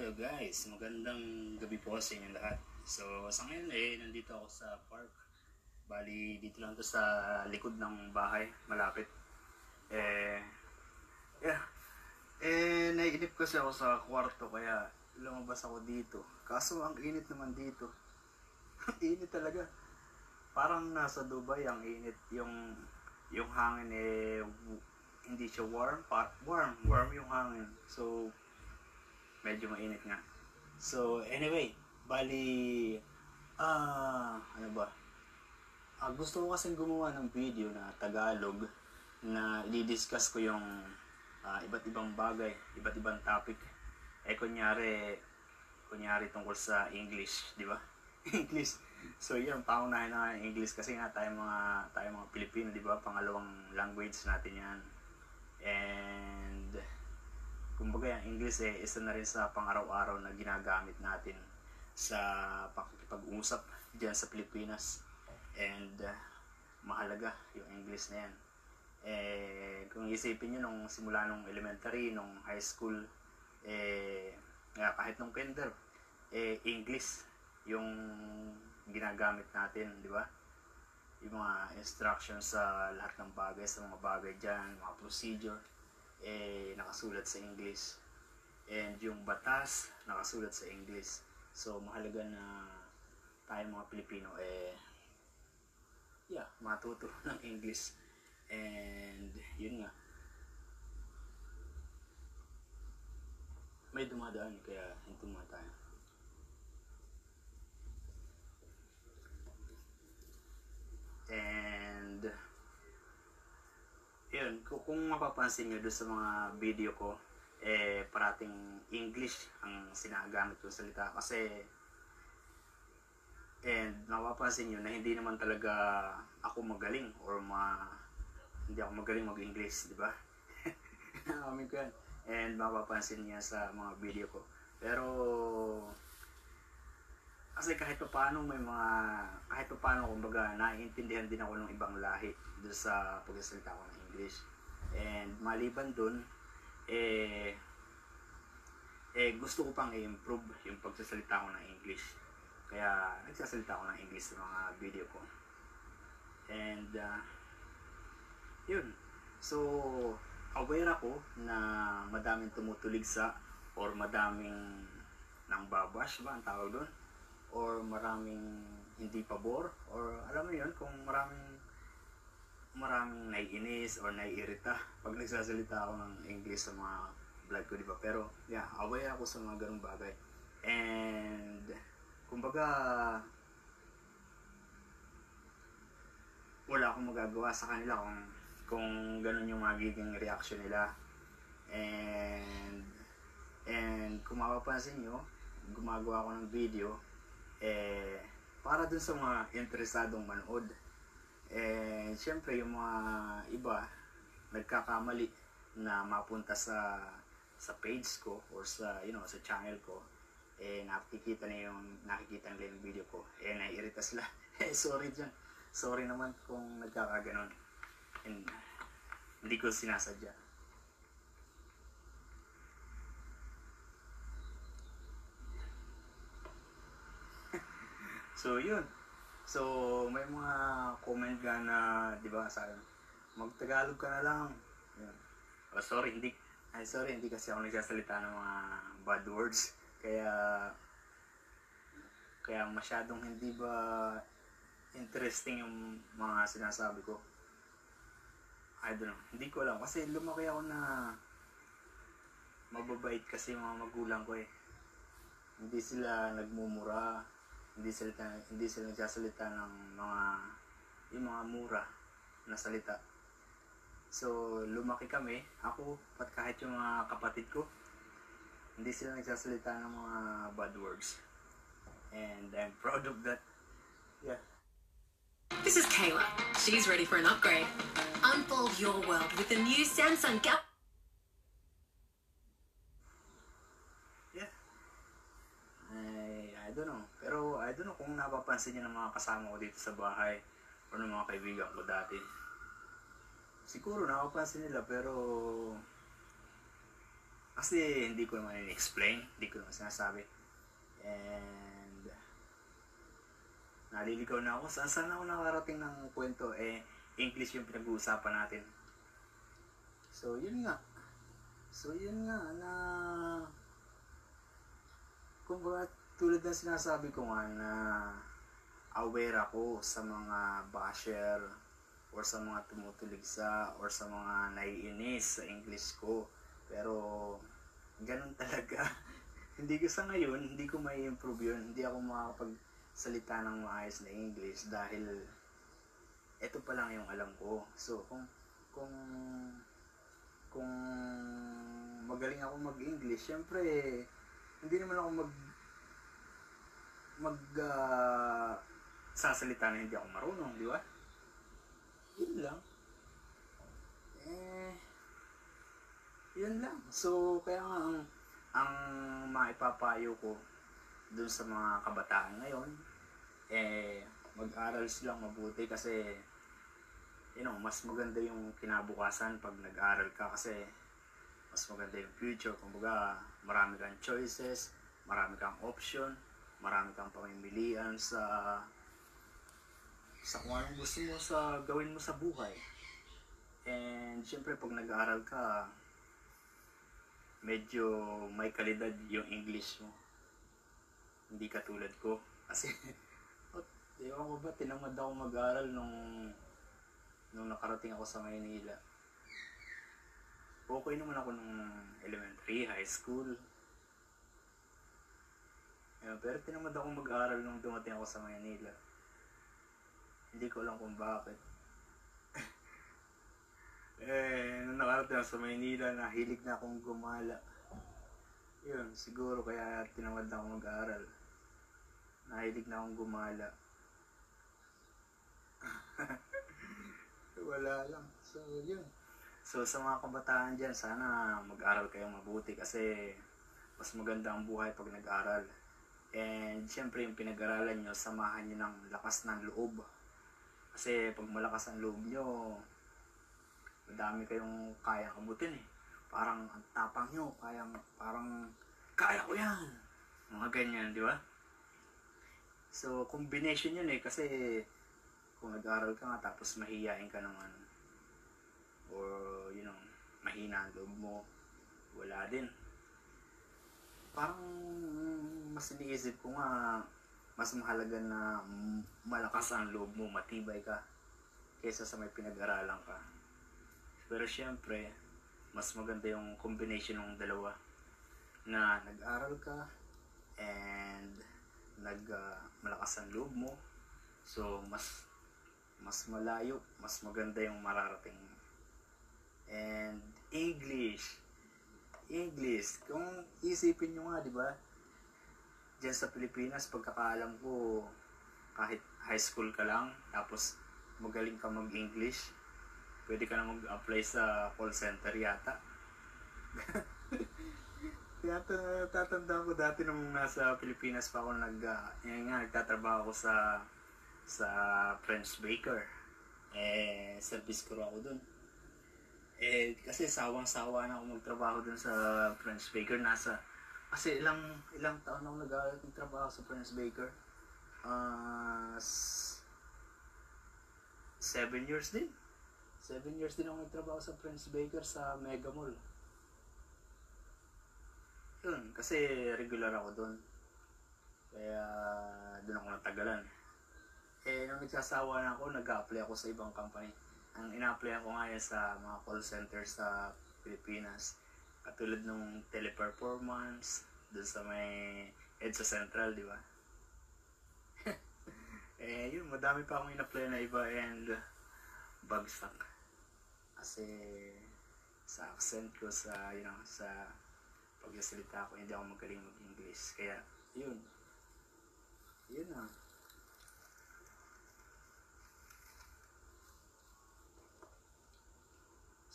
Hello guys, magandang gabi po sa inyong lahat. So sa ngayon eh, nandito ako sa park. Bali, dito lang to sa likod ng bahay, malapit. Eh, yeah. Eh, naiinip kasi ako sa kwarto kaya lumabas ako dito. Kaso ang init naman dito. Ang init talaga. Parang nasa Dubai ang init. Yung yung hangin eh hindi siya warm, pa, warm, warm yung hangin. So medyo mainit nga. So anyway, bali ah ano ba? Ah, gusto ko kasing gumawa ng video na Tagalog na i-discuss ko yung ah, iba't ibang bagay, iba't ibang topic. Eh kunyari, kunyari tungkol sa English, di ba? English. So yun, paunahin na nga English kasi nga tayo mga, tayo mga Pilipino, di ba? Pangalawang language natin yan. And kumbaga yung English eh, isa na rin sa pang-araw-araw na ginagamit natin sa pakikipag-usap diyan sa Pilipinas. And uh, mahalaga yung English na yan. Eh, kung isipin nyo nung simula nung elementary, nung high school, eh, kahit nung kinder, eh, English yung ginagamit natin, di ba? Yung mga instructions sa lahat ng bagay, sa mga bagay dyan, mga procedure, eh, nakasulat sa English. And yung batas, nakasulat sa English. So, mahalaga na tayo mga Pilipino, eh, yeah, matuto ng English. And, yun nga. May dumadaan, kaya hinto muna. And, yun, kung, mapapansin nyo doon sa mga video ko, eh, parating English ang sinagamit ko salita. Kasi, and mapapansin nyo na hindi naman talaga ako magaling or ma, hindi ako magaling mag-English, di ba? Amin ko yan. And mapapansin niya sa mga video ko. Pero, kasi kahit pa paano may mga, kahit pa paano kumbaga, naiintindihan din ako ng ibang lahi doon sa pagsasalita ko ng English. And maliban doon, eh, eh, gusto ko pang i-improve yung pagsasalita ko ng English. Kaya nagsasalita ko ng English sa mga video ko. And, uh, yun. So, aware ako na madaming tumutulig sa or madaming nang babash ba ang tawag doon? Or maraming hindi pabor? Or alam mo yun, kung maraming maraming naiinis or naiirita pag nagsasalita ako ng English sa mga vlog ko, di ba? Pero, yeah, aware ako sa mga ganung bagay. And, kumbaga, wala akong magagawa sa kanila kung kung ganun yung magiging reaction nila. And, and kung mapapansin nyo, gumagawa ako ng video, eh, para dun sa mga interesadong manood. Eh, syempre yung mga iba, nagkakamali na mapunta sa sa page ko or sa you know sa channel ko eh nakikita na yung nakikita nila yung video ko. Eh naiirita sila. Eh sorry dyan. Sorry naman kung nagkakaganon. And hindi ko sinasadya. So yun so may mga comment ka na di ba sa magtagalog ka na lang. Yun. oh, sorry hindi. Ay sorry hindi kasi ako nagsasalita ng mga bad words. Kaya kaya masyadong hindi ba interesting yung mga sinasabi ko? I don't know, hindi ko alam. Kasi lumaki ako na mababait kasi yung mga magulang ko eh. Hindi sila nagmumura hindi sila hindi sila nagsasalita ng mga yung mga mura na salita so lumaki kami ako pat kahit yung mga kapatid ko hindi sila nagsasalita ng mga bad words and I'm proud of that yeah This is Kayla. She's ready for an upgrade. Unfold your world with the new Samsung Galaxy. Yeah. I, don't know. Pero I don't know kung napapansin niyo ng mga kasama ko dito sa bahay o ng mga kaibigan ko dati. Siguro napapansin nila pero Kasi hindi ko naman in-explain, hindi ko naman sinasabi. And naliligaw na ako. Saan saan ako nakarating ng kwento? Eh, English yung pinag-uusapan natin. So, yun nga. So, yun nga na kung ba tulad ng sinasabi ko nga na aware ako sa mga basher or sa mga tumutulig sa or sa mga naiinis sa English ko. Pero ganun talaga. hindi ko sa ngayon, hindi ko may improve yun. Hindi ako makakapagsalita ng maayos na English dahil ito pa lang yung alam ko. So, kung kung kung magaling ako mag-English, syempre hindi naman ako mag mag ah, sasalita na hindi ako marunong, di ba? Yun lang. Eh, yun lang. So, kaya nga ang, ang maipapayo ko dun sa mga kabataan ngayon, eh, mag-aral silang mabuti kasi, you know, mas maganda yung kinabukasan pag nag-aral ka kasi mas maganda yung future. Kumbaga, marami kang choices, marami kang option, marami kang pamimilian sa sa kung anong gusto mo sa gawin mo sa buhay. And syempre pag nag-aaral ka, medyo may kalidad yung English mo. Hindi katulad ko. Kasi, ewan ko ba, tinamad ako mag-aaral nung nung nakarating ako sa Maynila. Okay naman ako nung elementary, high school. Yeah, pero tinamad ako mag-aaral nung dumating ako sa Maynila. Hindi ko alam kung bakit. eh, nung nakarating ako sa Maynila, nahilig na akong gumala. Yun, siguro kaya tinamad na ako mag-aaral. Nahilig na akong gumala. Wala lang. So, yun. So, sa mga kabataan dyan, sana mag-aral kayong mabuti kasi mas maganda ang buhay pag nag-aral. And syempre yung pinag-aralan nyo, samahan nyo ng lakas ng loob. Kasi pag malakas ang loob nyo, madami kayong kayang abutin eh. Parang ang tapang nyo, kayang, parang, kaya ko yan. Mga ganyan, di ba? So, combination yun eh. Kasi, kung nag-aral ka nga, tapos mahihain ka naman, or, you know, mahina ang loob mo, wala din parang mas iniisip ko nga mas mahalaga na malakas ang loob mo, matibay ka kaysa sa may pinag-aralan ka. Pero syempre, mas maganda yung combination ng dalawa na nag-aral ka and nag ah, malakas ang loob mo. So mas mas malayo, mas maganda yung mararating mo. And English, English. Kung isipin nyo nga, di ba? Diyan sa Pilipinas, pagkakaalam ko, kahit high school ka lang, tapos magaling ka mag-English, pwede ka na mag-apply sa call center yata. Kaya ta- tatandaan ko dati nung nasa Pilipinas pa ako nag, uh, nga, nagtatrabaho ako sa sa French Baker. Eh, service crew ako dun. Eh, kasi sawang-sawa na ako magtrabaho dun sa French Baker. Nasa, kasi ilang, ilang taon ako nag trabaho sa French Baker. S- seven years din. Seven years din ako nagtrabaho sa French Baker sa Mega Mall. Yun, kasi regular ako doon. Kaya doon ako natagalan. Eh, nung nagsasawa na ako, nag-apply ako sa ibang company. Ang ina-apply ako ngayon sa mga call center sa Pilipinas. Katulad nung teleperformance, doon sa may EDSA Central, di ba? eh, yun, madami pa akong ina-apply na iba and bagsak. Kasi sa accent ko, sa, you know, sa pagsasalita ko, hindi ako magaling mag-English. Kaya, yun. Yun na.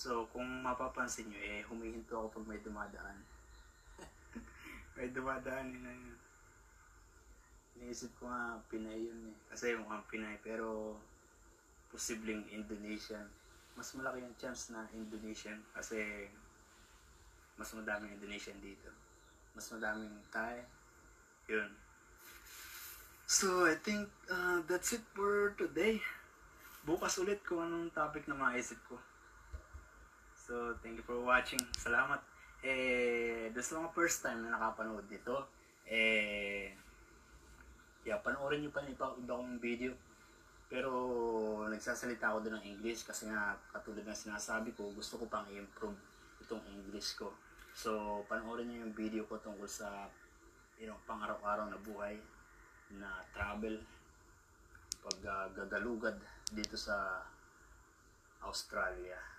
So, kung mapapansin nyo, eh, humihinto ako pag may dumadaan. may dumadaan yun na yun. Iniisip ko nga, Pinay yun eh. Kasi mukhang Pinay, pero posibleng Indonesian. Mas malaki yung chance na Indonesian kasi mas madaming Indonesian dito. Mas madaming Thai. Yun. So, I think uh, that's it for today. Bukas ulit kung anong topic na maisip ko. So, thank you for watching. Salamat. Eh, sa mga first time na nakapanood dito, eh, yeah, panoorin nyo pa yung iba, kong video. Pero, nagsasalita ako doon ng English kasi nga, katulad ng sinasabi ko, gusto ko pang i-improve itong English ko. So, panoorin nyo yung video ko tungkol sa, you know, pang-araw-araw na buhay, na travel, pag ah, gagalugad dito sa Australia.